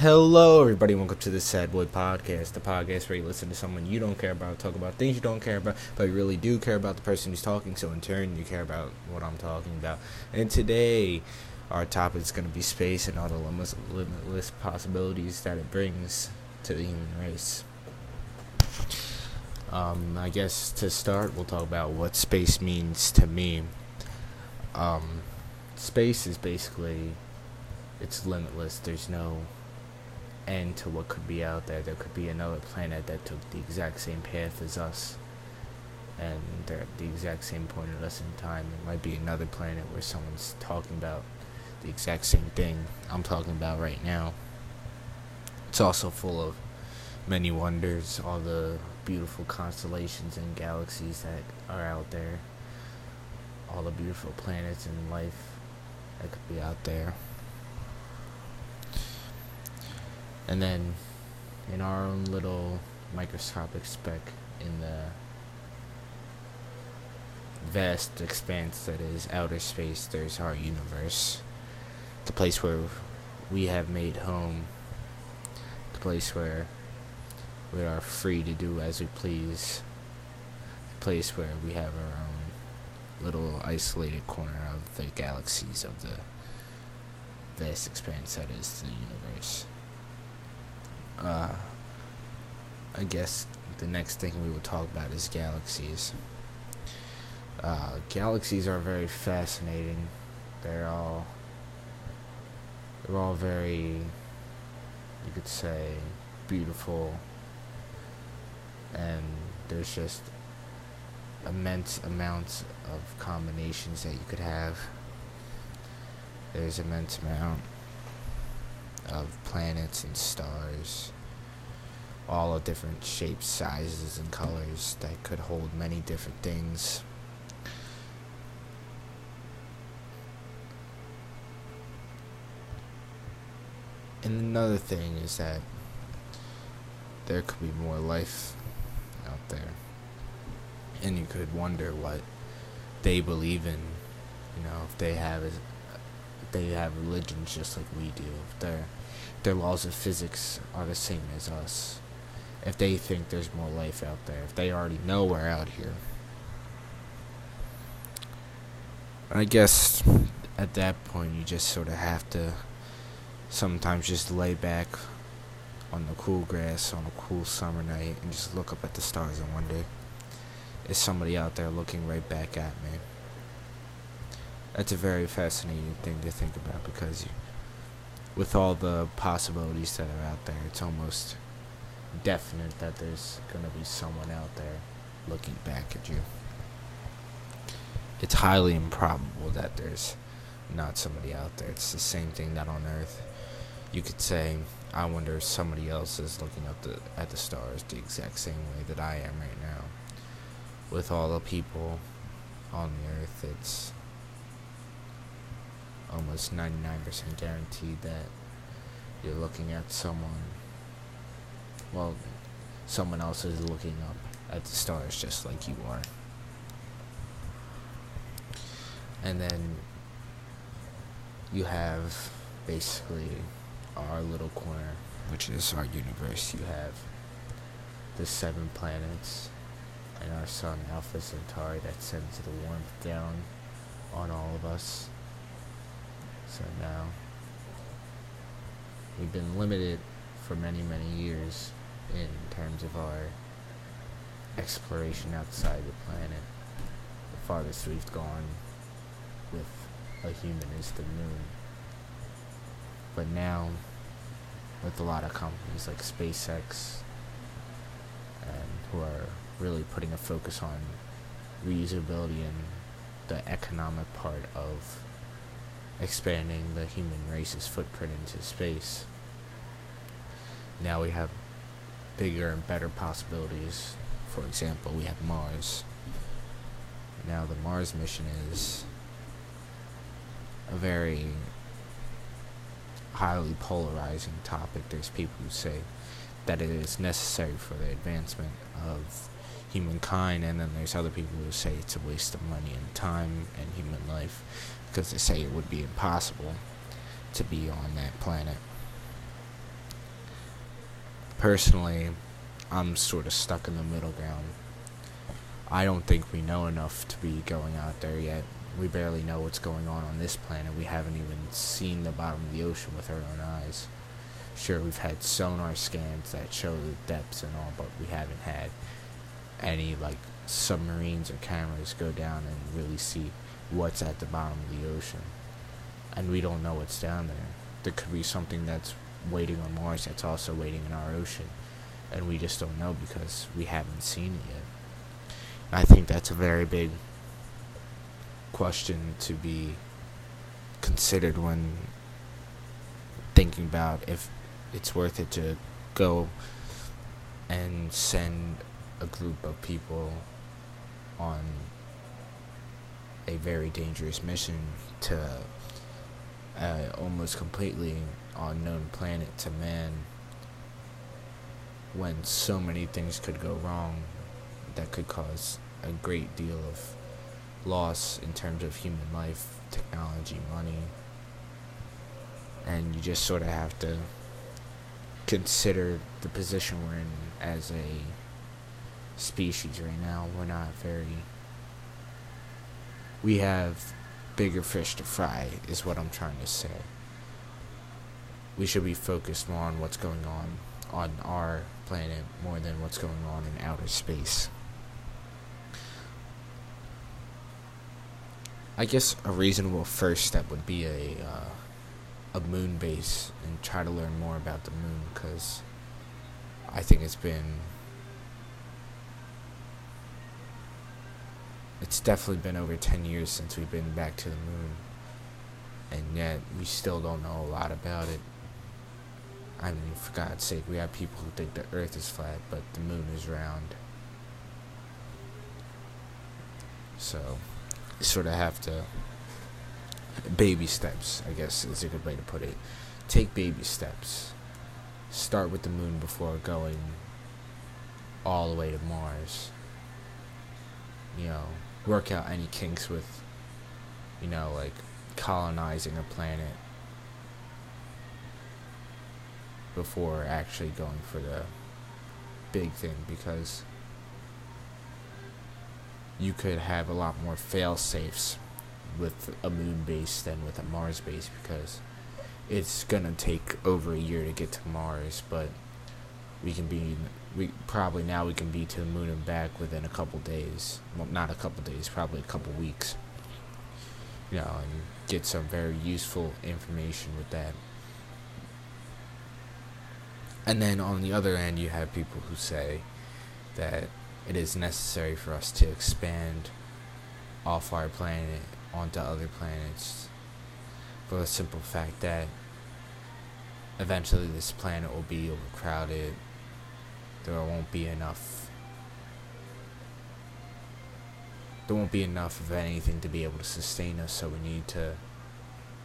Hello, everybody. Welcome to the Sad Boy Podcast, the podcast where you listen to someone you don't care about, talk about things you don't care about, but you really do care about the person who's talking. So in turn, you care about what I'm talking about. And today, our topic is going to be space and all the limitless, limitless possibilities that it brings to the human race. Um, I guess to start, we'll talk about what space means to me. Um, space is basically it's limitless. There's no end to what could be out there. There could be another planet that took the exact same path as us, and they're at the exact same point of us in time. There might be another planet where someone's talking about the exact same thing I'm talking about right now. It's also full of many wonders, all the beautiful constellations and galaxies that are out there, all the beautiful planets and life that could be out there. And then in our own little microscopic speck in the vast expanse that is outer space, there's our universe. The place where we have made home. The place where we are free to do as we please. The place where we have our own little isolated corner of the galaxies of the vast expanse that is the universe uh, I guess the next thing we will talk about is galaxies. Uh, galaxies are very fascinating. They're all they're all very you could say beautiful and there's just immense amounts of combinations that you could have. There's immense amount of planets and stars, all of different shapes, sizes, and colors that could hold many different things. And another thing is that there could be more life out there. And you could wonder what they believe in, you know, if they have they have religions just like we do. If their their laws of physics are the same as us. If they think there's more life out there, if they already know we're out here. I guess at that point you just sort of have to sometimes just lay back on the cool grass on a cool summer night and just look up at the stars and wonder is somebody out there looking right back at me? that's a very fascinating thing to think about because you, with all the possibilities that are out there, it's almost definite that there's going to be someone out there looking back at you. It's highly improbable that there's not somebody out there. It's the same thing that on Earth. You could say, I wonder if somebody else is looking up the, at the stars the exact same way that I am right now. With all the people on the Earth, it's almost 99% guaranteed that you're looking at someone, well, someone else is looking up at the stars just like you are. And then you have basically our little corner, which is our universe. You have the seven planets and our sun, Alpha Centauri, that sends the warmth down on all of us. So now we've been limited for many, many years in terms of our exploration outside the planet. The farthest we've gone with a human is the moon. But now, with a lot of companies like SpaceX, and who are really putting a focus on reusability and the economic part of expanding the human race's footprint into space. Now we have bigger and better possibilities. For example, we have Mars. Now the Mars mission is a very highly polarizing topic. There's people who say that it is necessary for the advancement of humankind, and then there's other people who say it's a waste of money and time and human life because they say it would be impossible to be on that planet. personally, I'm sort of stuck in the middle ground. I don't think we know enough to be going out there yet. We barely know what's going on on this planet. We haven't even seen the bottom of the ocean with our own eyes. Sure, we've had sonar scans that show the depths and all, but we haven't had any like submarines or cameras go down and really see what's at the bottom of the ocean. And we don't know what's down there. There could be something that's waiting on Mars that's also waiting in our ocean. And we just don't know because we haven't seen it yet. I think that's a very big question to be considered when thinking about if it's worth it to go and send a group of people on a very dangerous mission to a almost completely unknown planet to man when so many things could go wrong that could cause a great deal of loss in terms of human life, technology, money. And you just sort of have to consider the position we're in as a species right now. We're not very. We have bigger fish to fry, is what I'm trying to say. We should be focused more on what's going on on our planet more than what's going on in outer space. I guess a reasonable first step would be a uh, a moon base and try to learn more about the moon because I think it's been it's definitely been over 10 years since we've been back to the moon and yet we still don't know a lot about it I mean for God's sake we have people who think the earth is flat but the moon is round so you sort of have to baby steps, I guess is a good way to put it. Take baby steps. Start with the moon before going all the way to Mars. You know, work out any kinks with, you know, like colonizing a planet before actually going for the big thing because you could have a lot more fail safes with a moon base than with a Mars base because it's gonna take over a year to get to Mars, but we can be we probably now we can be to the moon and back within a couple days. Well, not a couple days, probably a couple weeks. You know, and get some very useful information with that. And then on the other end, you have people who say that it is necessary for us to expand off our planet onto other planets for the simple fact that eventually this planet will be overcrowded. There won't be enough. There won't be enough of anything to be able to sustain us, so we need to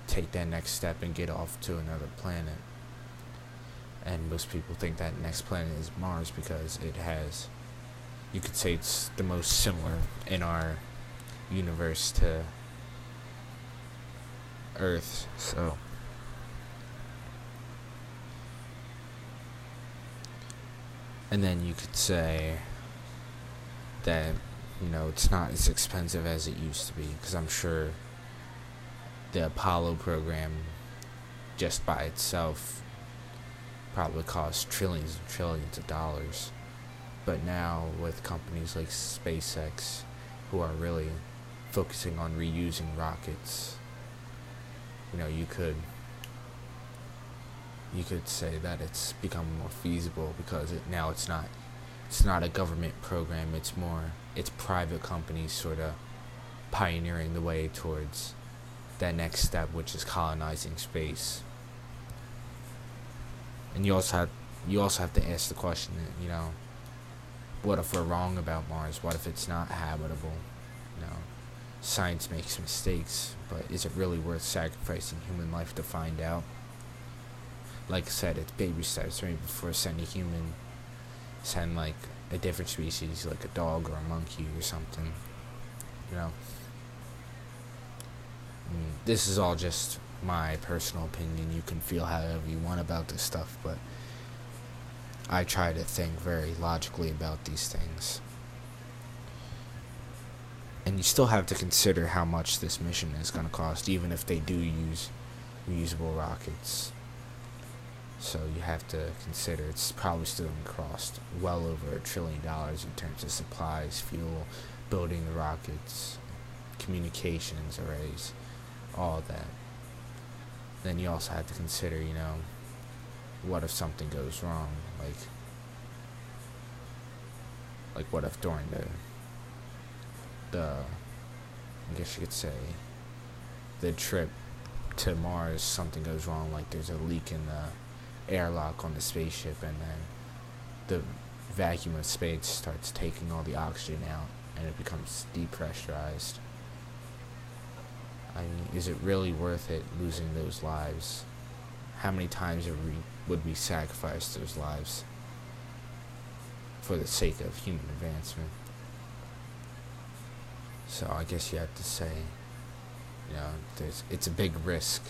take that next step and get off to another planet. And most people think that next planet is Mars because it has you could say it's the most similar in our universe to Earth. So. And then you could say that, you know, it's not as expensive as it used to be, because I'm sure the Apollo program, just by itself, probably cost trillions and trillions of dollars. But now with companies like SpaceX who are really focusing on reusing rockets, you know, you could you could say that it's become more feasible because it, now it's not it's not a government program, it's more it's private companies sort of pioneering the way towards that next step which is colonizing space. And you also have you also have to ask the question, you know, what if we're wrong about Mars? What if it's not habitable? You know, science makes mistakes, but is it really worth sacrificing human life to find out? Like I said, it's baby steps. Right before sending human, send like a different species, like a dog or a monkey or something. You know. This is all just my personal opinion. You can feel however you want about this stuff, but I try to think very logically about these things. And you still have to consider how much this mission is going to cost, even if they do use reusable rockets. So you have to consider it's probably still going to cost well over a trillion dollars in terms of supplies, fuel, building the rockets, communications arrays, all that. Then you also have to consider, you know, what if something goes wrong? Like, like what if during the, the, I guess you could say, the trip to Mars, something goes wrong, like there's a leak in the airlock on the spaceship, and then the vacuum of space starts taking all the oxygen out, and it becomes depressurized. I mean, is it really worth it losing those lives? How many times would we sacrifice those lives for the sake of human advancement? So I guess you have to say, you know, it's a big risk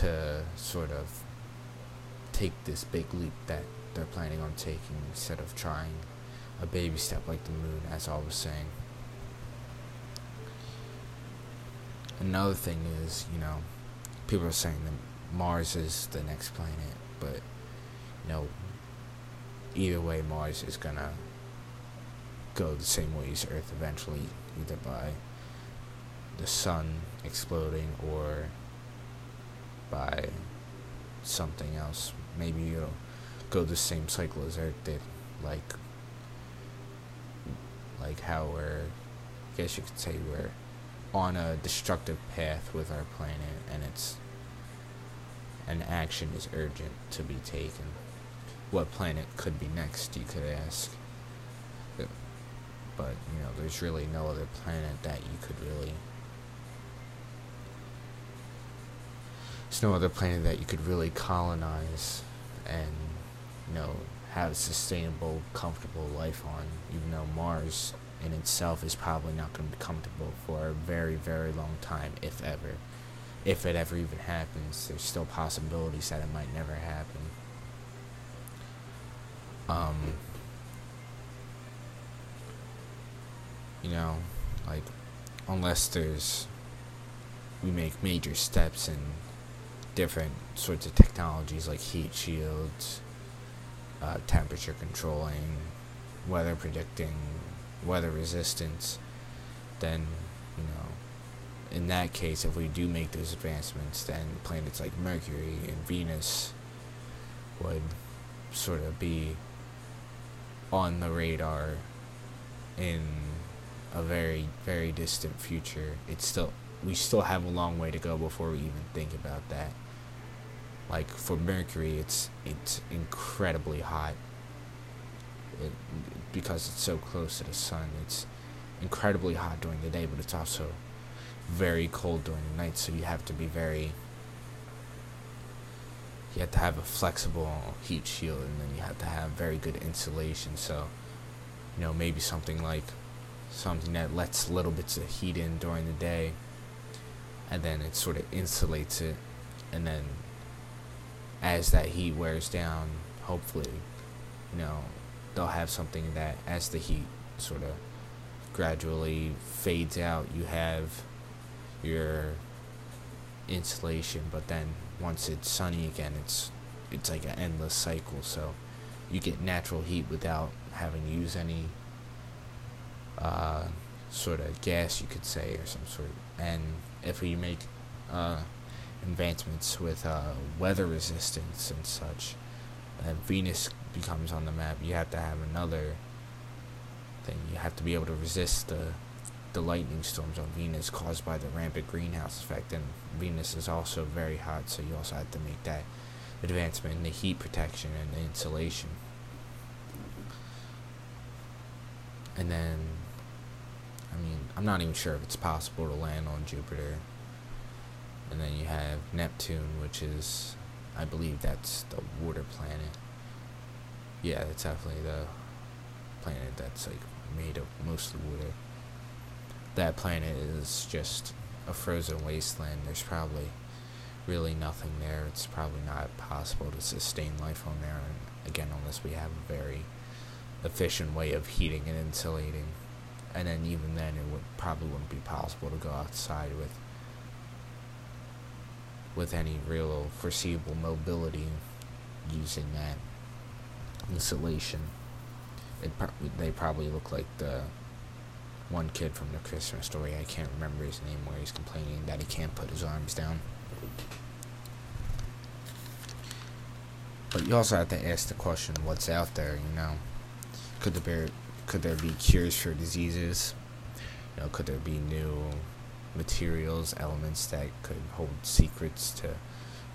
to sort of take this big leap that they're planning on taking instead of trying a baby step like the moon, as I was saying. Another thing is, you know, people are saying that Mars is the next planet, but, you know, either way, Mars is gonna go the same way as Earth eventually, either by the sun exploding or by something else. Maybe you'll go the same cycle as Earth did, like, like how we're, I guess you could say we're on a destructive path with our planet and it's an action is urgent to be taken. What planet could be next, you could ask. But, you know, there's really no other planet that you could really. There's no other planet that you could really colonize and, you know, have a sustainable, comfortable life on, even though Mars in itself is probably not going to be comfortable for a very, very long time, if ever. If it ever even happens, there's still possibilities that it might never happen. Um, you know, like, unless there's, we make major steps in different sorts of technologies like heat shields, uh, temperature controlling, weather predicting, weather resistance, then, you know, in that case, if we do make those advancements, then planets like Mercury and Venus would sort of be on the radar in a very, very distant future. It's still, we still have a long way to go before we even think about that. Like for Mercury, it's it's incredibly hot it, because it's so close to the sun. It's incredibly hot during the day, but it's also very cold during the night. So you have to be very. You have to have a flexible heat shield, and then you have to have very good insulation. So, you know, maybe something like something that lets little bits of heat in during the day, and then it sort of insulates it, and then as that heat wears down, hopefully, you know, they'll have something that as the heat sort of gradually fades out, you have your insulation, but then once it's sunny again, it's it's like an endless cycle. So you get natural heat without having to use any uh, sort of gas, you could say, or some sort. And if we make uh, advancements with uh, weather resistance and such, and Venus becomes on the map, you have to have another thing. You have to be able to resist the the lightning storms on Venus caused by the rampant greenhouse effect, and Venus is also very hot, so you also have to make that advancement in the heat protection and the insulation. And then, I mean, I'm not even sure if it's possible to land on Jupiter. And then you have Neptune, which is, I believe that's the water planet yeah, it's definitely the planet that's like made of mostly water. That planet is just a frozen wasteland. There's probably really nothing there. It's probably not possible to sustain life on there, and again, unless we have a very efficient way of heating and insulating. And then even then, it would probably wouldn't be possible to go outside with with any real foreseeable mobility using that insulation. It pro- they probably look like the one kid from the Christmas story. I can't remember his name, where he's complaining that he can't put his arms down. But you also have to ask the question, what's out there? You know, could there be, could there be cures for diseases? You know, could there be new materials, elements that could hold secrets to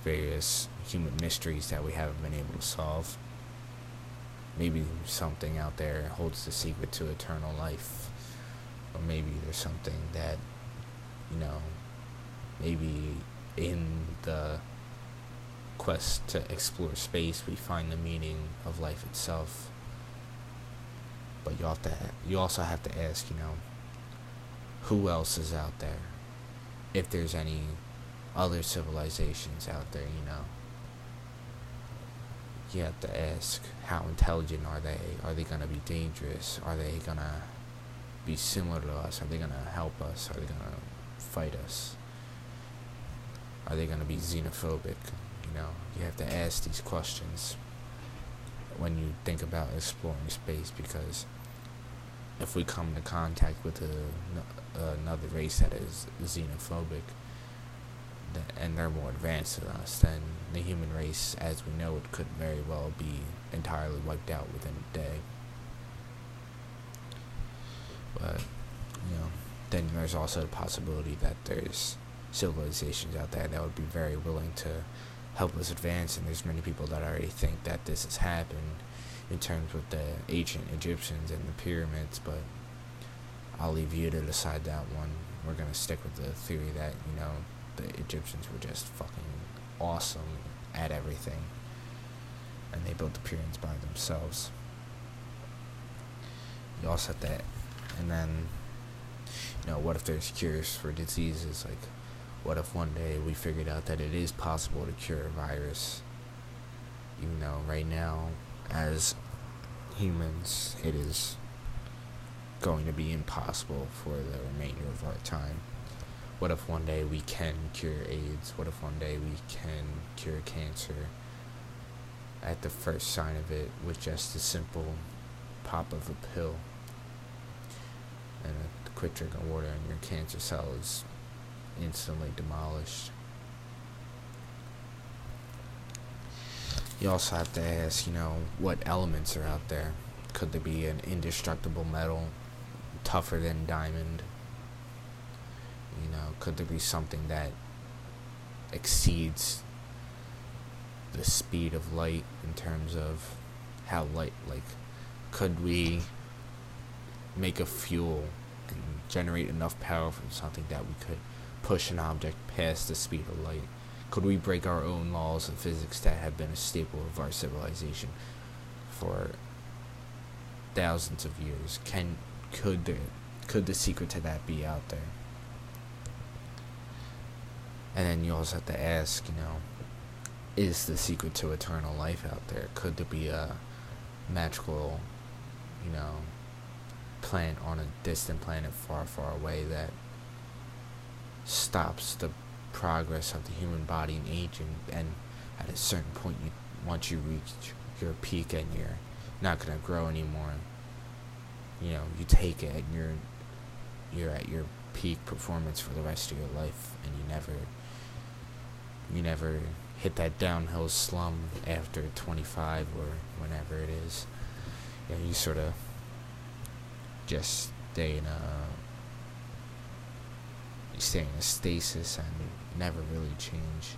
various human mysteries that we haven't been able to solve? Maybe something out there holds the secret to eternal life. Or maybe there's something that, you know, maybe in the quest to explore space we find the meaning of life itself. But you have to you also have to ask, you know, who else is out there? If there's any other civilizations out there, you know you have to ask how intelligent are they? Are they gonna be dangerous? Are they gonna be similar to us? Are they gonna help us? Are they gonna fight us? Are they gonna be xenophobic? You know, you have to ask these questions when you think about exploring space because if we come into contact with a, another race that is xenophobic, and they're more advanced than us, then the human race, as we know it, could very well be entirely wiped out within a day. But, you know, then there's also the possibility that there's civilizations out there that would be very willing to help us advance, and there's many people that already think that this has happened in terms with the ancient Egyptians and the pyramids, but I'll leave you to decide that one. We're gonna stick with the theory that, you know, the Egyptians were just fucking awesome at everything. And they built the pyramids by themselves. You all said that. And then, you know, what if there's cures for diseases? Like, what if one day we figured out that it is possible to cure a virus? Even though right now, as humans, it is going to be impossible for the remainder of our time. What if one day we can cure AIDS? What if one day we can cure cancer at the first sign of it with just a simple pop of a pill and a quick drink of water and your cancer cell is instantly demolished? You also have to ask, you know, what elements are out there? Could there be an indestructible metal tougher than diamond? You know, could there be something that exceeds the speed of light in terms of how light, like, could we make a fuel and generate enough power from something that we could push an object past the speed of light? Could we break our own laws of physics that have been a staple of our civilization for thousands of years? Can could there could the secret to that be out there? And then you also have to ask, you know, is the secret to eternal life out there? Could there be a magical, you know, plant on a distant planet far, far away that stops the progress of the human body and aging and at a certain point you once you reach your peak and you're not gonna grow anymore you know you take it and you're you're at your peak performance for the rest of your life and you never you never hit that downhill slum after 25 or whenever it is. You, know, you sort of just stay in a you stay in a stasis and never really change.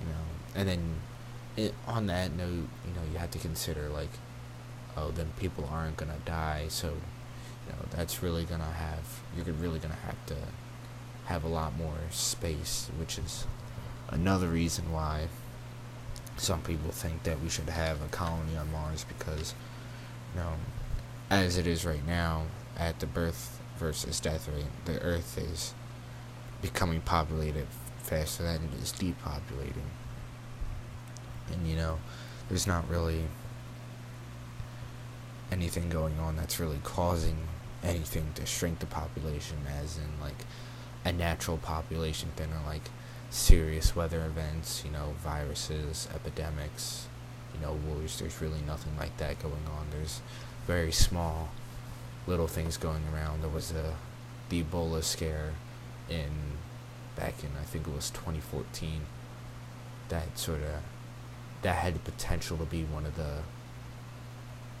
You know, and then it, on that note, you know, you have to consider like, oh, then people aren't gonna die, so you know that's really gonna have you're really gonna have to have a lot more space, which is another reason why some people think that we should have a colony on Mars because, you know, as it is right now, at the birth versus death rate, the Earth is becoming populated faster than it is depopulating. And you know, there's not really anything going on that's really causing anything to shrink the population, as in like a natural population thing or like serious weather events, you know, viruses, epidemics, you know, wars. There's really nothing like that going on. There's very small little things going around. There was a the Ebola scare in back in I think it was 2014 that sort of that had the potential to be one of the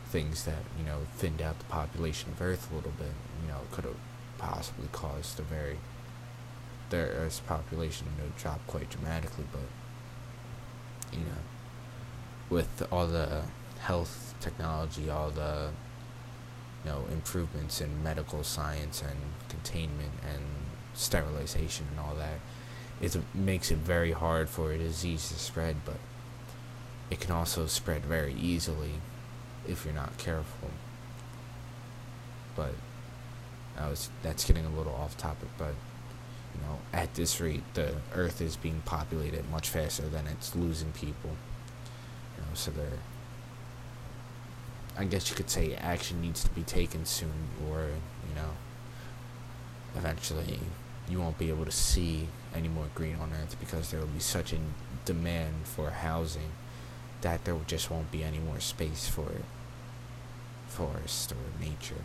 things that you know thinned out the population of Earth a little bit. You know, could have possibly caused a very the Earth's population to drop quite dramatically. But you know, with all the health technology, all the you know improvements in medical science and containment and sterilization and all that, it makes it very hard for a disease to spread. But it can also spread very easily if you're not careful. But I was that's getting a little off topic, but you know, at this rate the earth is being populated much faster than it's losing people. You know, so there I guess you could say action needs to be taken soon or, you know, eventually you won't be able to see any more green on earth because there will be such a demand for housing that there just won't be any more space for it forest or nature.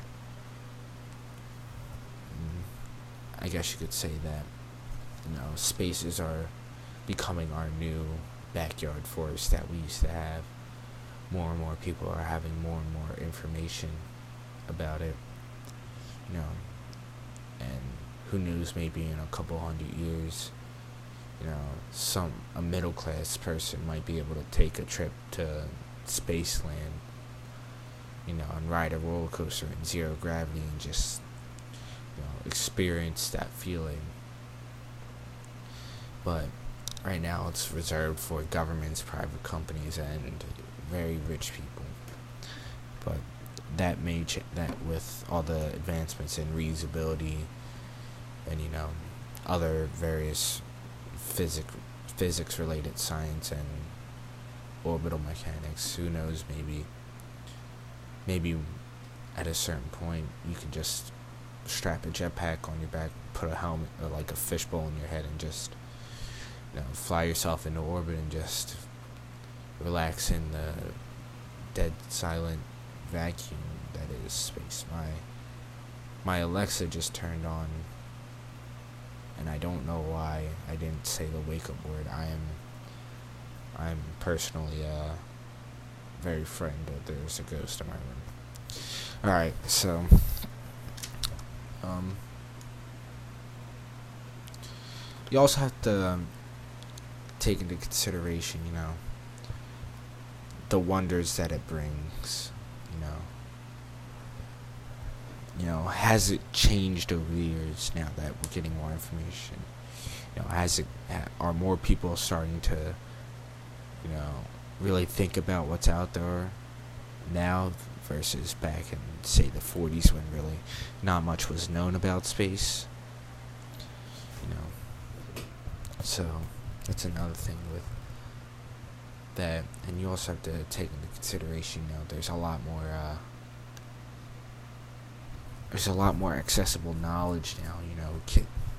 Mm, I guess you could say that, you know, spaces are becoming our new backyard forest that we used to have. More and more people are having more and more information about it, you know, and who knows, maybe in a couple hundred years, you know, some a middle class person might be able to take a trip to Spaceland you know, and ride a roller coaster in zero gravity and just, you know, experience that feeling. But right now it's reserved for governments, private companies, and very rich people. But that may ch- that with all the advancements in reusability and you know other various physic physics related science and orbital mechanics, who knows maybe maybe at a certain point you can just strap a jetpack on your back, put a helmet or like a fishbowl in your head, and just you know fly yourself into orbit and just relax in the dead silent vacuum that is space. My my Alexa just turned on, and I don't know why I didn't say the wake up word. I am I'm personally uh very frightened that there's a ghost in my room. Alright, so um you also have to um, take into consideration, you know, the wonders that it brings, you know. You know, has it changed over the years now that we're getting more information? You know, has it are more people starting to you know, really think about what's out there now versus back in say the 40s when really not much was known about space you know so that's another thing with that and you also have to take into consideration you know there's a lot more uh, there's a lot more accessible knowledge now you know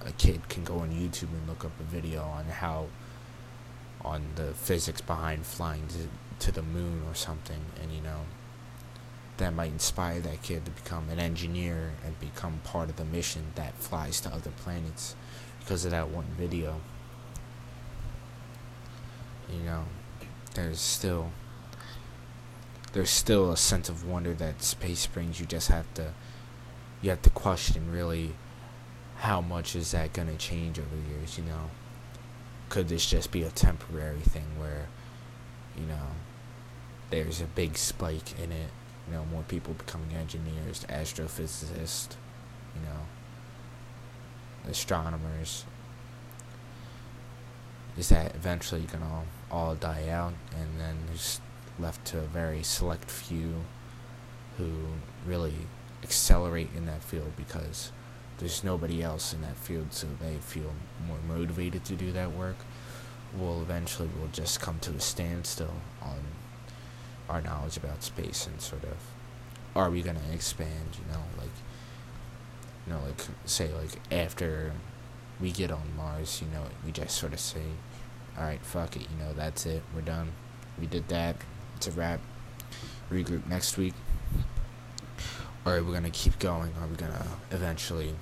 a kid can go on YouTube and look up a video on how on the physics behind flying to, to the moon or something, and you know, that might inspire that kid to become an engineer and become part of the mission that flies to other planets because of that one video. You know, there's still there's still a sense of wonder that space brings. You just have to you have to question really how much is that gonna change over the years, you know could this just be a temporary thing where, you know, there's a big spike in it, you know, more people becoming engineers, astrophysicists, you know, astronomers. Is that eventually gonna all die out and then there's left to a very select few who really accelerate in that field because there's nobody else in that field, so they feel more motivated to do that work. We'll eventually we'll just come to a standstill on our knowledge about space and sort of are we gonna expand? You know, like you know, like say like after we get on Mars, you know, we just sort of say, all right, fuck it, you know, that's it, we're done. We did that. It's a wrap. Regroup next week. Or are we gonna keep going? Are we gonna eventually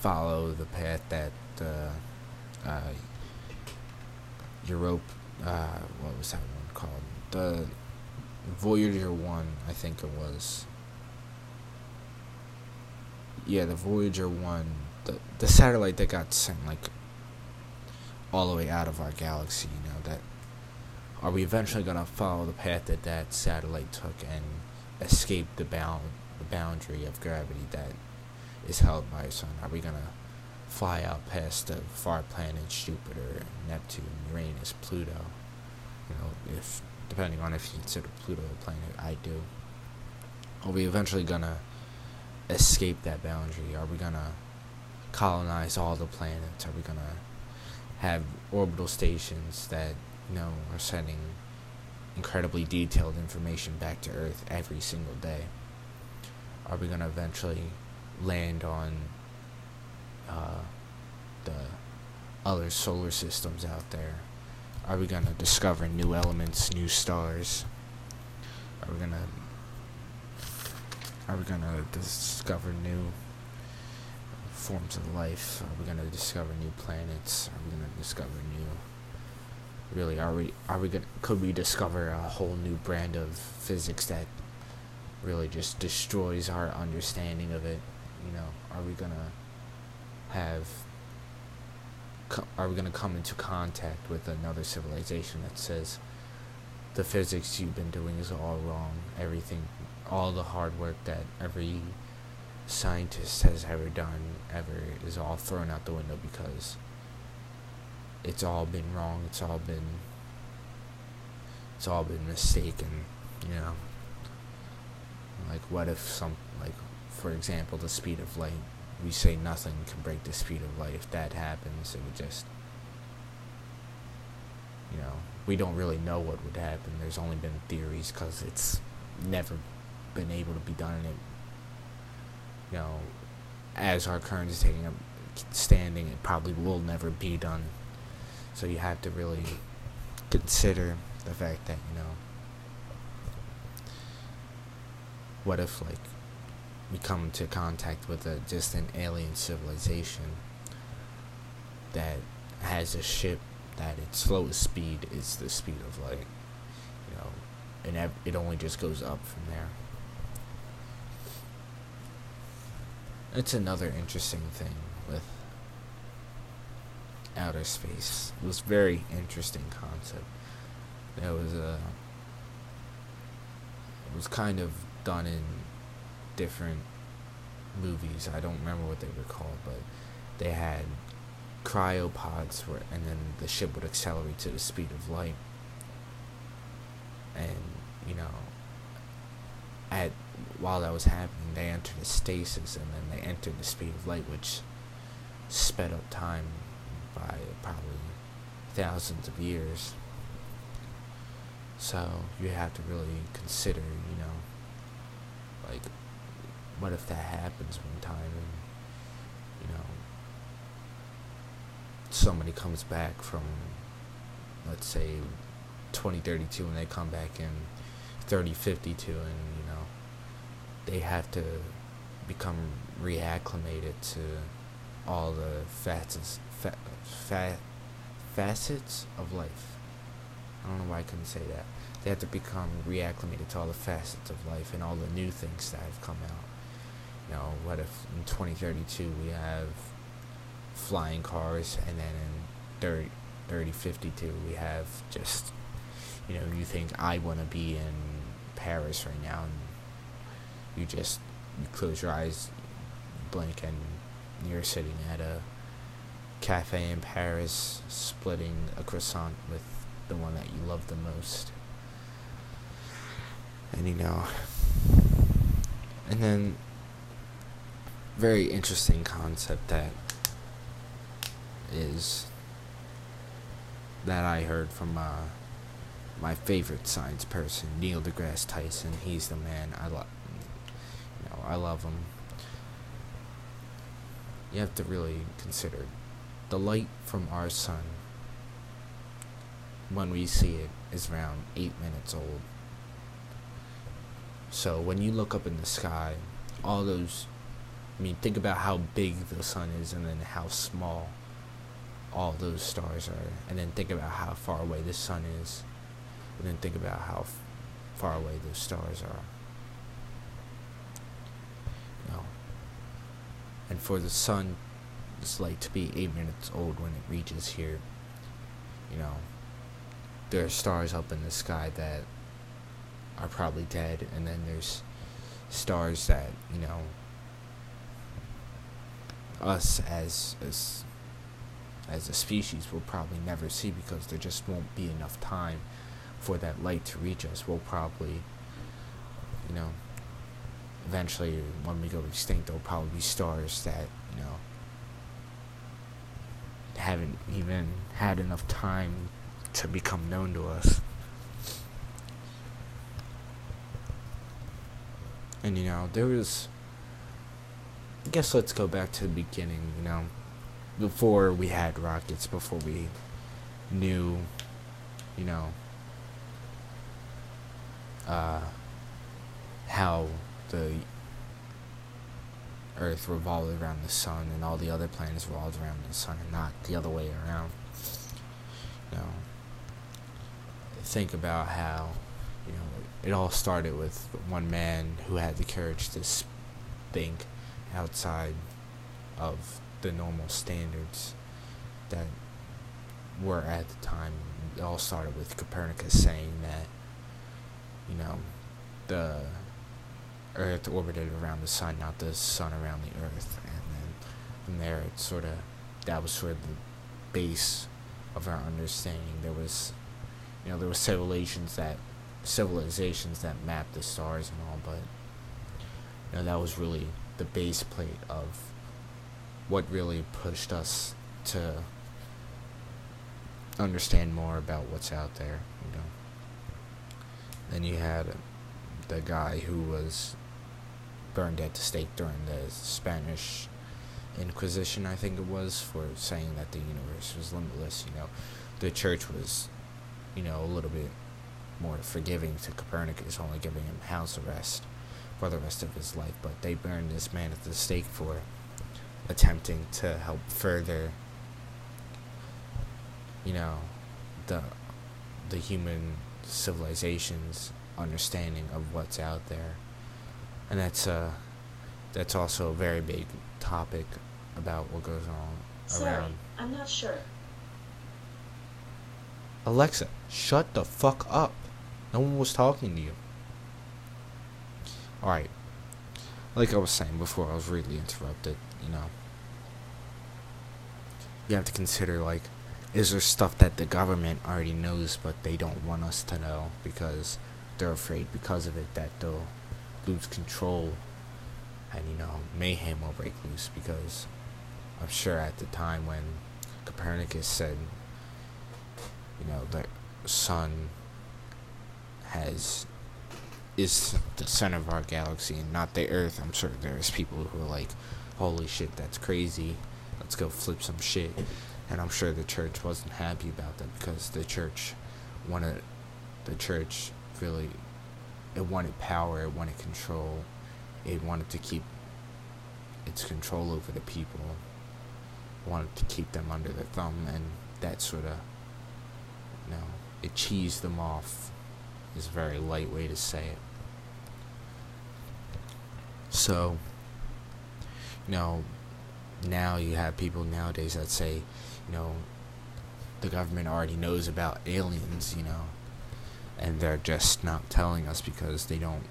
follow the path that uh, uh, Europe? Uh, what was that one called? The Voyager One, I think it was. Yeah, the Voyager One, the the satellite that got sent like all the way out of our galaxy. You know that. Are we eventually gonna follow the path that that satellite took and escape the bound the boundary of gravity that is held by our sun? Are we gonna fly out past the far planets Jupiter, Neptune, Uranus, Pluto? You know, if depending on if you consider Pluto a planet, I do. Are we eventually gonna escape that boundary? Are we gonna colonize all the planets? Are we gonna have orbital stations that you know are sending incredibly detailed information back to Earth every single day? Are we gonna eventually land on uh, the other solar systems out there? Are we gonna discover new elements, new stars? Are we gonna are we gonna discover new forms of life? Are we gonna discover new planets? Are we gonna discover new really are we are we gonna could we discover a whole new brand of physics that really just destroys our understanding of it? You know, are we gonna have are we to come into contact with another civilization that says the physics you've been doing is all wrong. Everything all the hard work that every scientist has ever done ever is all thrown out the window because it's all been wrong. It's all been it's all been mistaken you know like what if some like for example the speed of light we say nothing can break the speed of light. If that happens, it would just, you know, we don't really know what would happen. There's only been theories because it's never been able to be done. And it, you know, as our current is taking up standing, it probably will never be done. So you have to really consider the fact that you know, what if like we come into contact with a distant alien civilization that has a ship that its slowest speed is the speed of light. You know, and it only just goes up from there. It's another interesting thing with outer space. It was very interesting concept. There was a it was kind of done in different movies. I don't remember what they were called, but they had cryopods where and then the ship would accelerate to the speed of light. And, you know, at while that was happening, they entered a stasis and then they entered the speed of light, which sped up time by probably thousands of years. So you have to really consider, you know, like what if that happens one time and you know somebody comes back from let's say 2032 and they come back in 3052 and you know they have to become reacclimated to all the facets fa- fa- facets of life. I don't know why I couldn't say that they have to become reacclimated to all the facets of life and all the new things that have come out you know, what if in 2032 we have flying cars and then in 30, 3052 we have just, you know, you think I want to be in Paris right now and you just you close your eyes, blink, and you're sitting at a cafe in Paris splitting a croissant with the one that you love the most. And you know, and then very interesting concept that is that I heard from uh, my favorite science person, Neil deGrasse Tyson. He's the man. I love, you know, I love him. You have to really consider the light from our sun. When we see it, is around eight minutes old. So when you look up in the sky, all those, I mean, think about how big the sun is, and then how small all those stars are, and then think about how far away the sun is, and then think about how f- far away those stars are. You know, and for the sun, it's like to be eight minutes old when it reaches here. You know, there are stars up in the sky that are probably dead, and then there's stars that you know us as as as a species will probably never see because there just won't be enough time for that light to reach us. We'll probably, you know, eventually when we go extinct, there'll probably be stars that you know haven't even had enough time to become known to us. And you know, there was. I guess let's go back to the beginning, you know. Before we had rockets, before we knew, you know, uh, how the Earth revolved around the sun and all the other planets revolved around the sun and not the other way around. You know, think about how, you know, it all started with one man who had the courage to think outside of the normal standards that were at the time. It all started with Copernicus saying that, you know, the Earth orbited around the sun, not the sun around the Earth. And then from there, it sort of, that was sort of the base of our understanding. There was, you know, there were civilizations that, civilizations that mapped the stars and all, but, you know, that was really the base plate of what really pushed us to understand more about what's out there, you know. Then you had the guy who was burned at the stake during the Spanish Inquisition, I think it was, for saying that the universe was limitless. You know, the church was, you know, a little bit more forgiving to Copernicus, only giving him house arrest for the rest of his life. But they burned this man at the stake for attempting to help further, you know, the the human civilization's understanding of what's out there and that's uh that's also a very big topic about what goes on Sorry, around. I'm not sure. Alexa, shut the fuck up. No one was talking to you. Alright. Like I was saying before, I was rudely interrupted, you know. You have to consider, like, is there stuff that the government already knows but they don't want us to know because they're afraid because of it that they'll lose control and you know mayhem will break loose because I'm sure at the time when Copernicus said you know the sun has is the center of our galaxy and not the earth. I'm sure there's people who are like holy shit that's crazy. Let's go flip some shit. And I'm sure the church wasn't happy about that because the church wanted the church really it wanted power, it wanted control, it wanted to keep its control over the people, wanted to keep them under their thumb, and that sort of, you know, it cheesed them off, is a very light way to say it. So, you know, now you have people nowadays that say, you know, the government already knows about aliens, you know, and they're just not telling us because they don't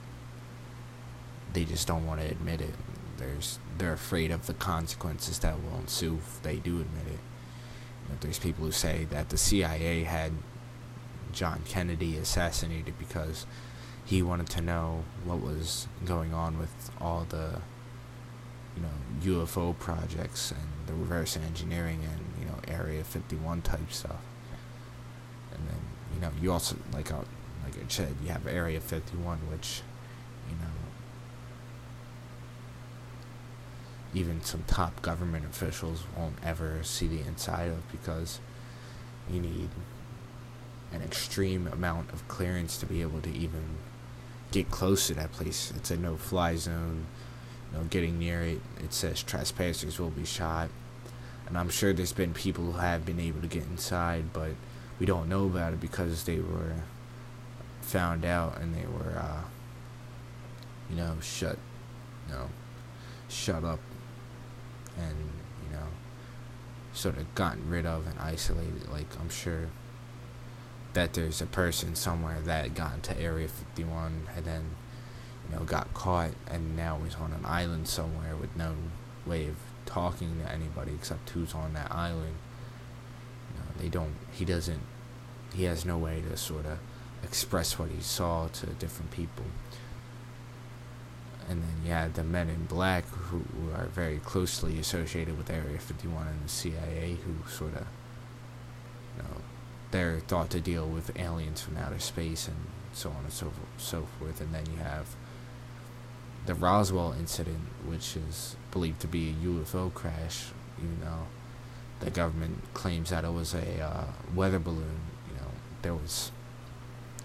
they just don't want to admit it there's they're afraid of the consequences that will ensue if they do admit it you know, there's people who say that the CIA had John Kennedy assassinated because he wanted to know what was going on with all the you know UFO projects and the reverse engineering and you know Area 51 type stuff. And then you know you also like uh, like I said you have Area 51 which you know even some top government officials won't ever see the inside of because you need an extreme amount of clearance to be able to even get close to that place. It's a no fly zone. You know, getting near it, it says trespassers will be shot. And I'm sure there's been people who have been able to get inside, but we don't know about it because they were found out and they were, uh, you know, shut, you know, shut up and, you know, sort of gotten rid of and isolated. Like, I'm sure that there's a person somewhere that got into Area 51 and then, you know, got caught and now is on an island somewhere with no way of talking to anybody except who's on that island. You know, they don't, he doesn't, he has no way to sort of express what he saw to different people. And then had the men in black who are very closely associated with Area 51 and the CIA who sort of, they're thought to deal with aliens from outer space and so on and so, so forth. And then you have the Roswell incident, which is believed to be a UFO crash, even though the government claims that it was a uh, weather balloon. You know, there was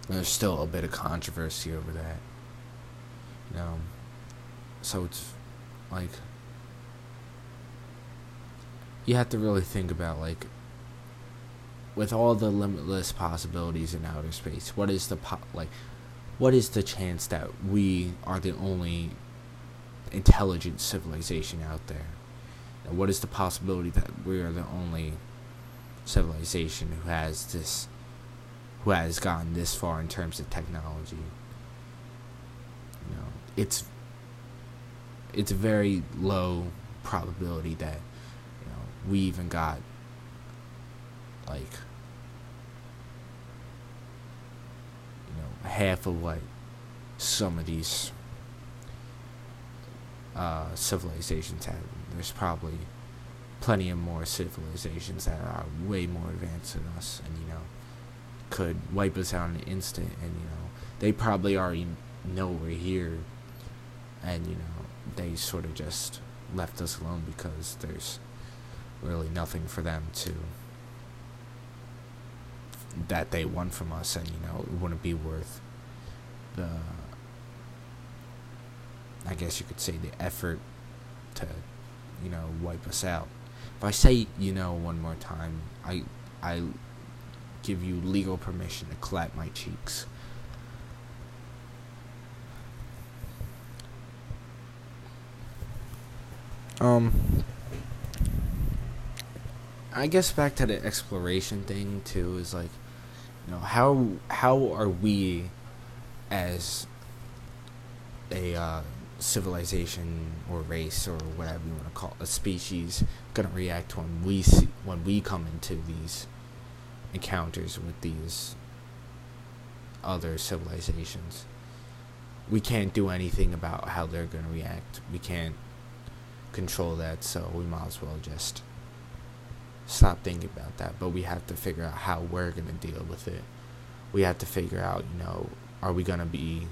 there's still a bit of controversy over that. You know, so it's like you have to really think about like with all the limitless possibilities in outer space, what is the po- like what is the chance that we are the only intelligent civilization out there? And what is the possibility that we are the only civilization who has this who has gotten this far in terms of technology? You know, it's it's a very low probability that you know we even got like you know half of what some of these uh, civilizations have. There's probably plenty of more civilizations that are way more advanced than us, and you know could wipe us out in an instant. And you know they probably already know we're here, and you know they sort of just left us alone because there's really nothing for them to that they won from us, and you know it wouldn't be worth the, I guess you could say the effort to, you know, wipe us out. If I say you know one more time, I I give you legal permission to clap my cheeks. Um, I guess back to the exploration thing too is like you know how how are we as a uh, civilization or race or whatever you want to call it, a species gonna react when we see when we come into these encounters with these other civilizations? We can't do anything about how they're gonna react. We can't control that so we might as well just stop thinking about that. But we have to figure out how we're going to deal with it. We have to figure out, you know, are we going to be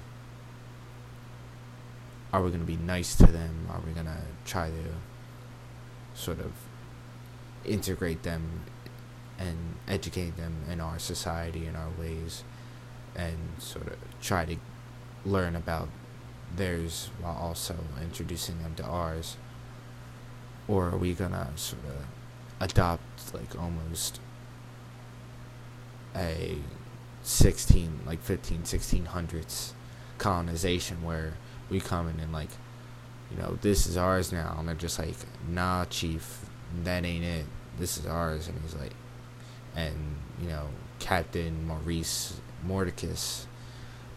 are we going to be nice to them? Are we going to try to sort of integrate them and educate them in our society and our ways and sort of try to learn about theirs while also introducing them to ours? Or are we going to sort of adopt like almost a 16 like 15 1600s colonization where we come in and like you know this is ours now. And they're just like nah chief that ain't it. This is ours. And he's like and you know captain maurice mordicus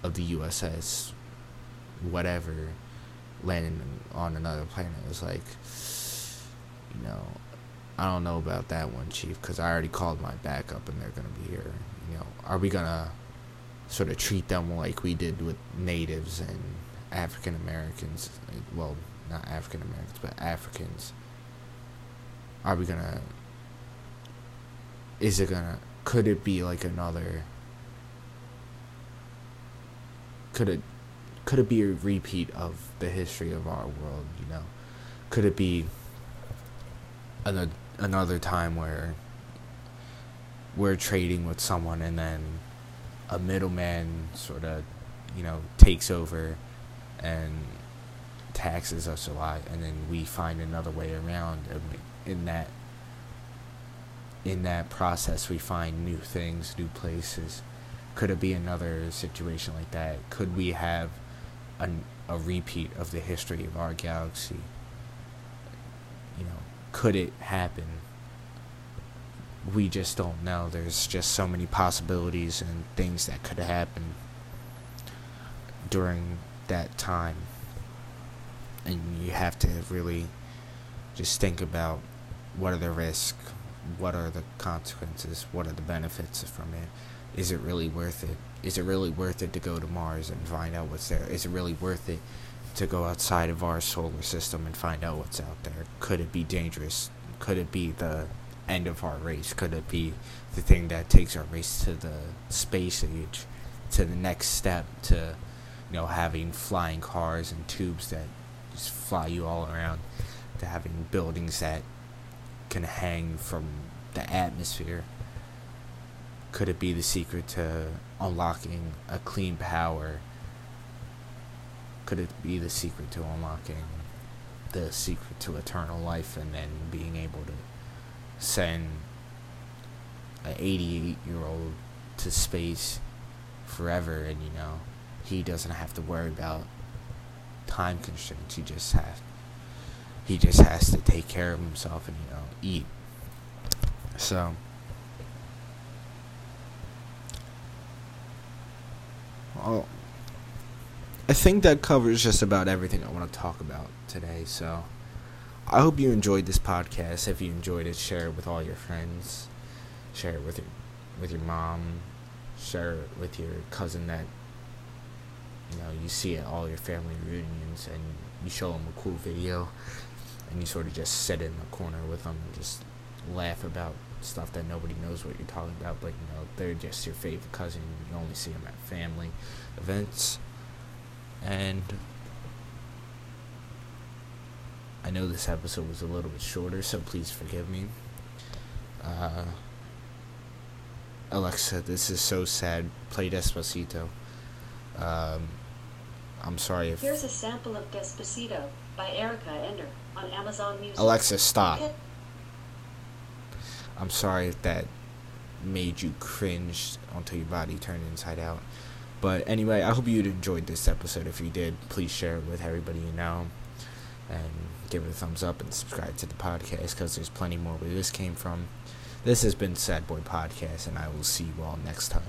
of the uss whatever landing on another planet is like you know I don't know about that one, Chief, because I already called my backup and they're going to be here. You know, are we going to sort of treat them like we did with natives and African Americans? Well, not African Americans, but Africans, are we gonna? Is it gonna? Could it be like another? Could it? Could it be a repeat of the history of our world? You know, could it be another another time where we're trading with someone and then a middleman sort of, you know, takes over and taxes us a lot, and then we find another way around. In that, in that process, we find new things, new places. Could it be another situation like that? Could we have an, a repeat of the history of our galaxy? You know, could it happen? we just don't know. There's just so many possibilities and things that could happen during that time. And you have to really just think about what are the risks, what are the consequences, what are the benefits from it. Is it really worth it? Is it really worth it to go to Mars and find out what's there? Is it really worth it to go outside of our solar system and find out what's out there? Could it be dangerous? Could it be the end of our race? Could it be the thing that takes our race to the space age, to the next step, to you know having flying cars and tubes that just fly you all around, to having buildings that can hang from the atmosphere? Could it be the secret to unlocking a clean power? Could it be the secret to unlocking the secret to eternal life and then being able to send an 88 year old to space forever? And you know he doesn't have to worry about time constraints. He just has he just has to take care of himself and you know eat. So well I think that covers just about everything I want to talk about today so I hope you enjoyed this podcast. If you enjoyed it, share it with all your friends. Share it with your with your mom. Share it with your cousin that you know you see at all your family reunions, and you show them a cool video, and you sort of just sit in the corner with them and just laugh about stuff that nobody knows what you're talking about, but you know they're just your favorite cousin. You only see them at family events, and I know this episode was a little bit shorter, so please forgive me. Uh, Alexa, this is so sad. Play Despacito. Um, I'm sorry if. Here's a sample of Despacito by Erika Ender on Amazon Music. Alexa, stop. I'm sorry if that made you cringe until your body turned inside out. But anyway, I hope you enjoyed this episode. If you did, please share it with everybody you know and give it a thumbs up and subscribe to the podcast because there's plenty more where this came from. This has been Sad Boy Podcast, and I will see you all next time.